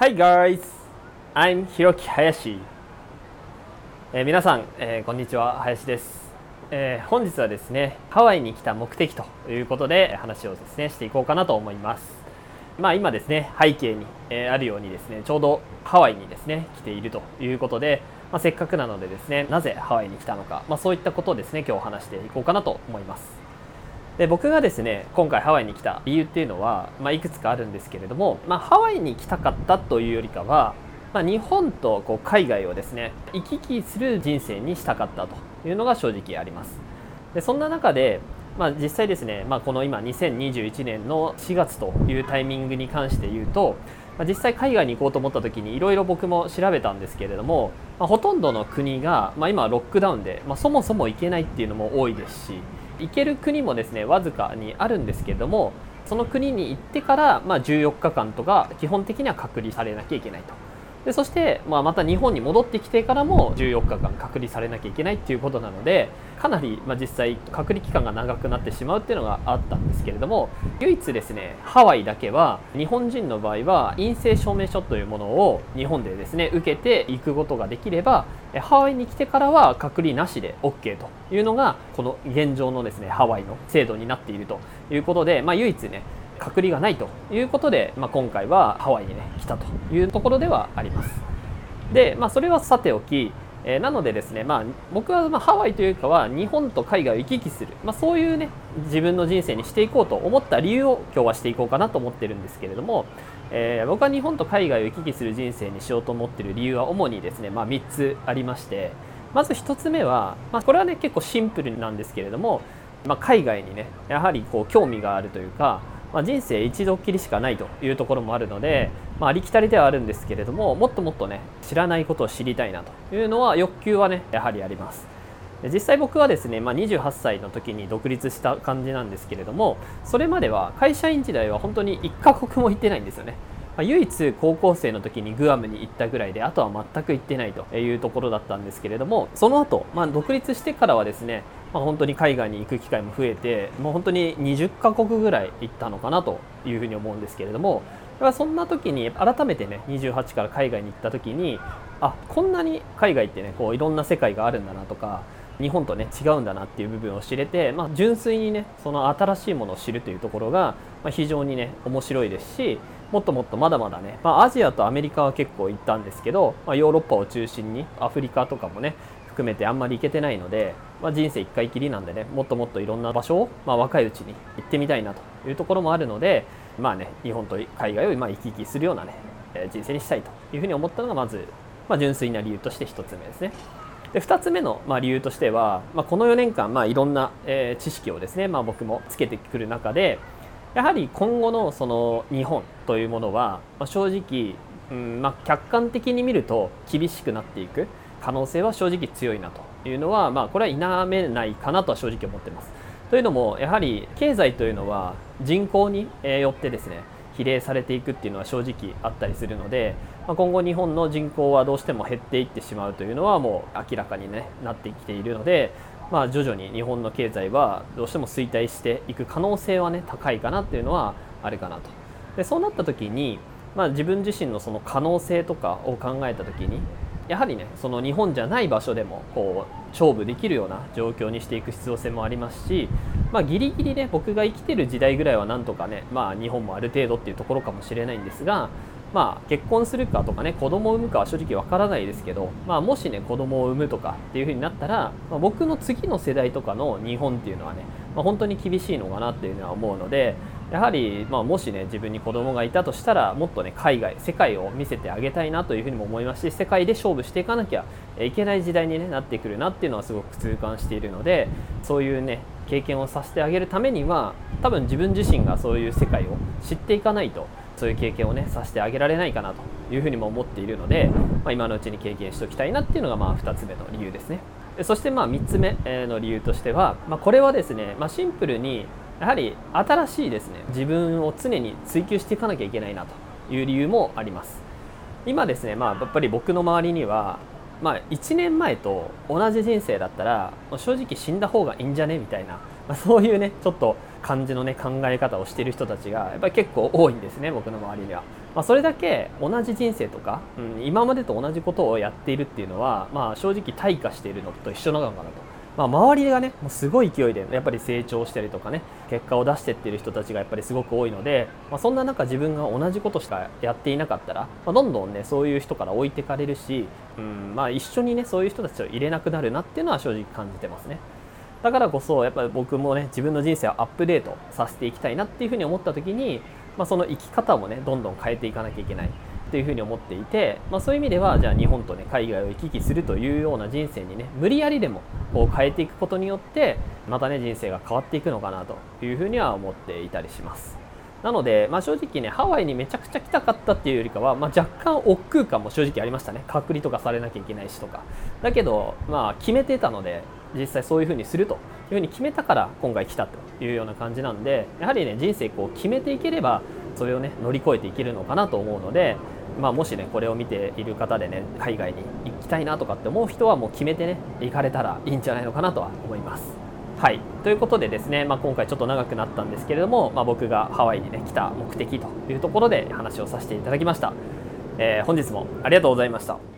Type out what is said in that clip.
Hi guys, I'm ひろき林、えー、皆さん、えー、こんにちは林です、えー、本日はですねハワイに来た目的ということで話をですねしていこうかなと思います。まあ今ですね背景に、えあるようにですねちょうどハワイにですね来ているということで、まあ、せっかくなのでですねなぜハワイに来たのか、まあ、そういったことをですね今日話していこうかなと思います。で僕がですね今回ハワイに来た理由っていうのは、まあ、いくつかあるんですけれども、まあ、ハワイに来たかったというよりかは、まあ、日本とこう海外をですね行き来する人生にしたかったというのが正直あります。でそんな中で、まあ、実際ですね、まあ、この今2021年の4月というタイミングに関して言うと、まあ、実際海外に行こうと思った時にいろいろ僕も調べたんですけれども、まあ、ほとんどの国が、まあ、今ロックダウンで、ま、そもそも行けないっていうのも多いですし行ける国もですねわずかにあるんですけれどもその国に行ってから、まあ、14日間とか基本的には隔離されなきゃいけないと。でそして、まあ、また日本に戻ってきてからも14日間隔離されなきゃいけないっていうことなのでかなり、まあ、実際隔離期間が長くなってしまうっていうのがあったんですけれども唯一ですねハワイだけは日本人の場合は陰性証明書というものを日本でですね受けていくことができればハワイに来てからは隔離なしで OK というのがこの現状のですねハワイの制度になっているということで、まあ、唯一ね隔離がないということで、まあ、今回はハワイにね来たというところではあります。で、まあ、それはさておきえー、なのでですね、まあ、僕はまハワイというかは日本と海外を行き来する、まあ、そういうね自分の人生にしていこうと思った理由を今日はしていこうかなと思ってるんですけれども、えー、僕は日本と海外を行き来する人生にしようと思ってる理由は主にですね、まあ、3つありましてまず1つ目は、まあ、これはね結構シンプルなんですけれども、まあ、海外にねやはりこう興味があるというかまあ、人生一度きりしかないというところもあるので、まあ、ありきたりではあるんですけれどももっともっとね知らないことを知りたいなというのは欲求はねやはりあります。実際僕はですね、まあ、28歳の時に独立した感じなんですけれどもそれまでは会社員時代は本当に一カ国も行ってないんですよね。ま、唯一高校生の時にグアムに行ったぐらいであとは全く行ってないというところだったんですけれどもその後、まあ独立してからはですね、まあ、本当に海外に行く機会も増えてもう本当に20カ国ぐらい行ったのかなというふうに思うんですけれどもそんな時に改めてね28から海外に行った時にあこんなに海外ってねこういろんな世界があるんだなとか日本とね違うんだなっていう部分を知れて、まあ、純粋にねその新しいものを知るというところが、まあ、非常にね面白いですしもっともっとまだまだね、まあ、アジアとアメリカは結構行ったんですけど、まあ、ヨーロッパを中心にアフリカとかもね含めてあんまり行けてないので、まあ、人生一回きりなんでねもっともっといろんな場所を、まあ、若いうちに行ってみたいなというところもあるのでまあね日本と海外をまあ行き来するようなね人生にしたいというふうに思ったのがまず、まあ、純粋な理由として1つ目ですね。で2つ目の、まあ、理由としては、まあ、この4年間、まあ、いろんな、えー、知識をですね、まあ、僕もつけてくる中でやはり今後のその日本というものは、まあ、正直、うんまあ、客観的に見ると厳しくなっていく可能性は正直強いなというのは、まあ、これは否めないかなとは正直思っています。というのもやはり経済というのは人口によってですね比例されていくっていうのは正直あったりするので、まあ、今後日本の人口はどうしても減っていってしまうというのはもう明らかに、ね、なってきているので、まあ、徐々に日本の経済はどうしても衰退していく可能性はね高いかなっていうのはあるかなと。でそうなった時に、まあ、自分自身のその可能性とかを考えた時にやはりねその日本じゃない場所でもこう勝負できるような状況にしていく必要性もありますし、まあ、ギリギリね僕が生きてる時代ぐらいはなんとかね、まあ、日本もある程度っていうところかもしれないんですが、まあ、結婚するかとかね子供を産むかは正直わからないですけど、まあ、もしね子供を産むとかっていう風になったら、まあ、僕の次の世代とかの日本っていうのはね、まあ、本当に厳しいのかなっていうのは思うのでやはり、まあ、もしね自分に子供がいたとしたらもっとね海外世界を見せてあげたいなというふうにも思いますし世界で勝負していかなきゃいけない時代に、ね、なってくるなっていうのはすごく痛感しているのでそういうね経験をさせてあげるためには多分自分自身がそういう世界を知っていかないとそういう経験をねさせてあげられないかなというふうにも思っているので、まあ、今のうちに経験しておきたいなっていうのがまあ2つ目の理由ですね。そしてまあ3つ目の理由としては、まあ、これはですね、まあ、シンプルにやはり新しいですね自分を常に追求していかなきゃいけないなという理由もあります。今ですね、まあ、やっぱり僕の周りには、まあ、1年前と同じ人生だったら正直死んだ方がいいんじゃね？みたいな、まあ、そういうねちょっと感じのね考え方をしてる人たちがやっぱり結構多いんですね僕の周りには、まあ、それだけ同じ人生とか、うん、今までと同じことをやっているっていうのは、まあ、正直退化しているのと一緒なのかなとまあ、周りがねもうすごい勢いでやっぱり成長したりとかね結果を出してってる人たちがやっぱりすごく多いので、まあ、そんな中自分が同じことしかやっていなかったら、まあ、どんどんねそういう人から置いてかれるし、うんまあ、一緒にねそういう人たちを入れなくなるなっていうのは正直感じてますね。だからこそやっぱり僕もね自分の人生をアップデートさせていきたいなっていうふうに思った時に、まあ、その生き方もねどんどん変えていかなきゃいけないというふうに思っていて、まあ、そういう意味ではじゃあ日本とね海外を行き来するというような人生にね無理やりでもこう変えていくことによってまたね人生が変わっていくのかなというふうには思っていたりします。なので、まあ、正直ねハワイにめちゃくちゃ来たかったっていうよりかは、まあ、若干億劫感も正直ありましたね。隔離とかされなきゃいけないしとか。だけどまあ決めてたので実際そういうふうにするというふうに決めたから今回来たというような感じなんでやはりね人生こう決めていければそれをね乗り越えていけるのかなと思うのでまあ、もしねこれを見ている方でね海外に行きたいなとかって思う人はもう決めてね行かれたらいいんじゃないのかなとは思います。はい。ということでですね、まあ、今回ちょっと長くなったんですけれども、まあ、僕がハワイにね来た目的というところで話をさせていただきました、えー、本日もありがとうございました。